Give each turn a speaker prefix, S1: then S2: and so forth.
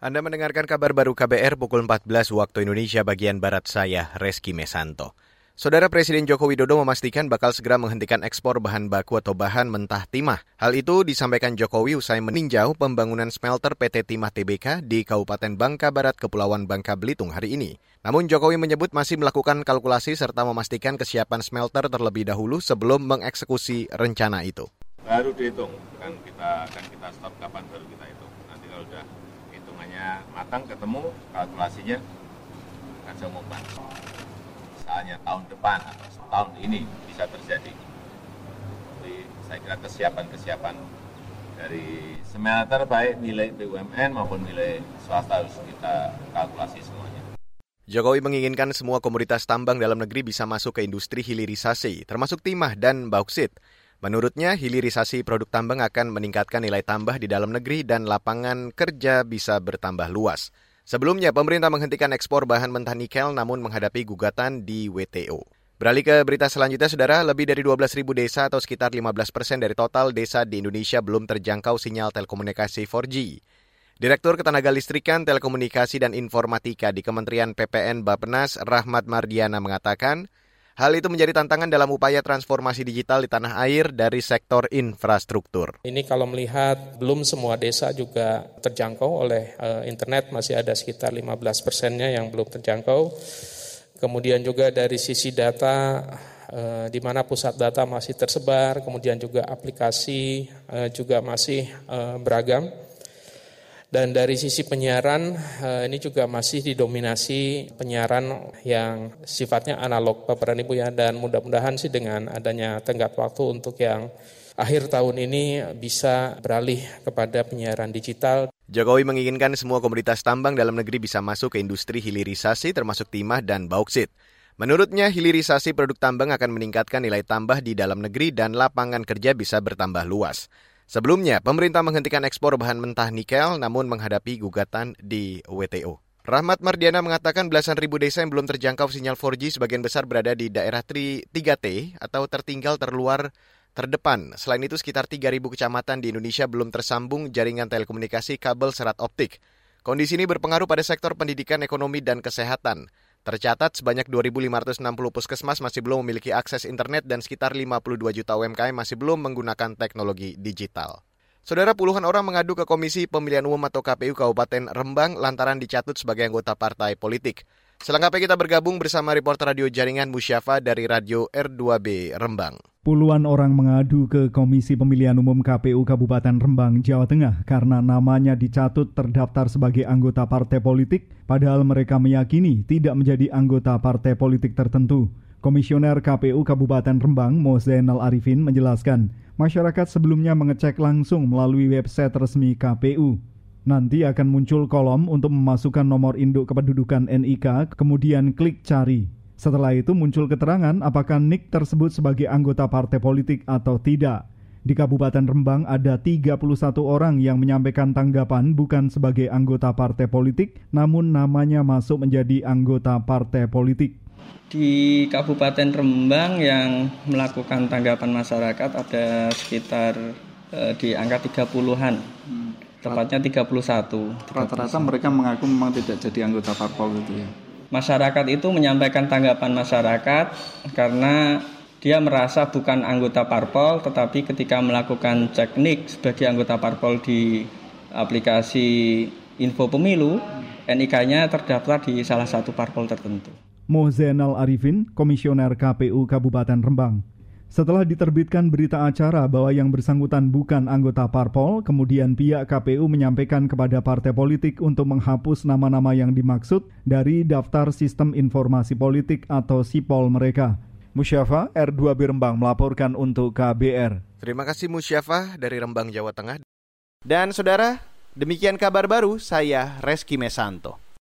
S1: Anda mendengarkan kabar baru KBR pukul 14 waktu Indonesia bagian Barat saya, Reski Mesanto. Saudara Presiden Joko Widodo memastikan bakal segera menghentikan ekspor bahan baku atau bahan mentah timah. Hal itu disampaikan Jokowi usai meninjau pembangunan smelter PT Timah TBK di Kabupaten Bangka Barat, Kepulauan Bangka Belitung hari ini. Namun Jokowi menyebut masih melakukan kalkulasi serta memastikan kesiapan smelter terlebih dahulu sebelum mengeksekusi rencana itu.
S2: Baru dihitung, kan kita akan kita stop kapan baru kita hitung. Nanti kalau sudah hitungannya matang, ketemu kalkulasinya akan saya umumkan misalnya tahun depan atau setahun ini bisa terjadi. Jadi saya kira kesiapan-kesiapan dari smelter baik nilai BUMN maupun nilai swasta harus kita kalkulasi semuanya.
S1: Jokowi menginginkan semua komoditas tambang dalam negeri bisa masuk ke industri hilirisasi, termasuk timah dan bauksit. Menurutnya, hilirisasi produk tambang akan meningkatkan nilai tambah di dalam negeri dan lapangan kerja bisa bertambah luas. Sebelumnya, pemerintah menghentikan ekspor bahan mentah nikel namun menghadapi gugatan di WTO. Beralih ke berita selanjutnya, Saudara, lebih dari 12.000 desa atau sekitar 15 persen dari total desa di Indonesia belum terjangkau sinyal telekomunikasi 4G. Direktur Ketenaga Listrikan, Telekomunikasi dan Informatika di Kementerian PPN Bappenas, Rahmat Mardiana mengatakan, Hal itu menjadi tantangan dalam upaya transformasi digital di tanah air dari sektor infrastruktur.
S3: Ini kalau melihat belum semua desa juga terjangkau oleh uh, internet, masih ada sekitar 15 persennya yang belum terjangkau. Kemudian juga dari sisi data, uh, di mana pusat data masih tersebar, kemudian juga aplikasi uh, juga masih beragam. Dan dari sisi penyiaran eh, ini juga masih didominasi penyiaran yang sifatnya analog Bapak Ibu ya dan mudah-mudahan sih dengan adanya tenggat waktu untuk yang akhir tahun ini bisa beralih kepada penyiaran digital.
S1: Jokowi menginginkan semua komoditas tambang dalam negeri bisa masuk ke industri hilirisasi termasuk timah dan bauksit. Menurutnya, hilirisasi produk tambang akan meningkatkan nilai tambah di dalam negeri dan lapangan kerja bisa bertambah luas. Sebelumnya, pemerintah menghentikan ekspor bahan mentah nikel namun menghadapi gugatan di WTO. Rahmat Mardiana mengatakan belasan ribu desa yang belum terjangkau sinyal 4G sebagian besar berada di daerah 3T atau tertinggal terluar terdepan. Selain itu sekitar 3.000 kecamatan di Indonesia belum tersambung jaringan telekomunikasi kabel serat optik. Kondisi ini berpengaruh pada sektor pendidikan, ekonomi, dan kesehatan. Tercatat sebanyak 2.560 puskesmas masih belum memiliki akses internet dan sekitar 52 juta UMKM masih belum menggunakan teknologi digital. Saudara puluhan orang mengadu ke Komisi Pemilihan Umum atau KPU Kabupaten Rembang lantaran dicatut sebagai anggota partai politik. Selengkapnya kita bergabung bersama reporter radio jaringan Musyafa dari Radio R2B Rembang.
S4: Puluhan orang mengadu ke Komisi Pemilihan Umum KPU Kabupaten Rembang, Jawa Tengah karena namanya dicatut terdaftar sebagai anggota partai politik, padahal mereka meyakini tidak menjadi anggota partai politik tertentu. Komisioner KPU Kabupaten Rembang, Mo Zainal Arifin, menjelaskan, masyarakat sebelumnya mengecek langsung melalui website resmi KPU. Nanti akan muncul kolom untuk memasukkan nomor induk kependudukan NIK, kemudian klik cari. Setelah itu muncul keterangan apakah NIK tersebut sebagai anggota partai politik atau tidak. Di Kabupaten Rembang ada 31 orang yang menyampaikan tanggapan bukan sebagai anggota partai politik, namun namanya masuk menjadi anggota partai politik.
S5: Di Kabupaten Rembang yang melakukan tanggapan masyarakat ada sekitar eh, di angka 30-an tepatnya 31.
S4: Rata-rata mereka mengaku memang tidak jadi anggota parpol itu ya.
S5: Masyarakat itu menyampaikan tanggapan masyarakat karena dia merasa bukan anggota parpol tetapi ketika melakukan cek NIK sebagai anggota parpol di aplikasi info pemilu NIK-nya terdaftar di salah satu parpol tertentu.
S4: Mozenal Arifin, Komisioner KPU Kabupaten Rembang. Setelah diterbitkan berita acara bahwa yang bersangkutan bukan anggota parpol, kemudian pihak KPU menyampaikan kepada partai politik untuk menghapus nama-nama yang dimaksud dari daftar sistem informasi politik atau SIPOL mereka. Musyafa R2B Rembang melaporkan untuk KBR.
S1: Terima kasih Musyafa dari Rembang, Jawa Tengah. Dan saudara, demikian kabar baru saya Reski Mesanto.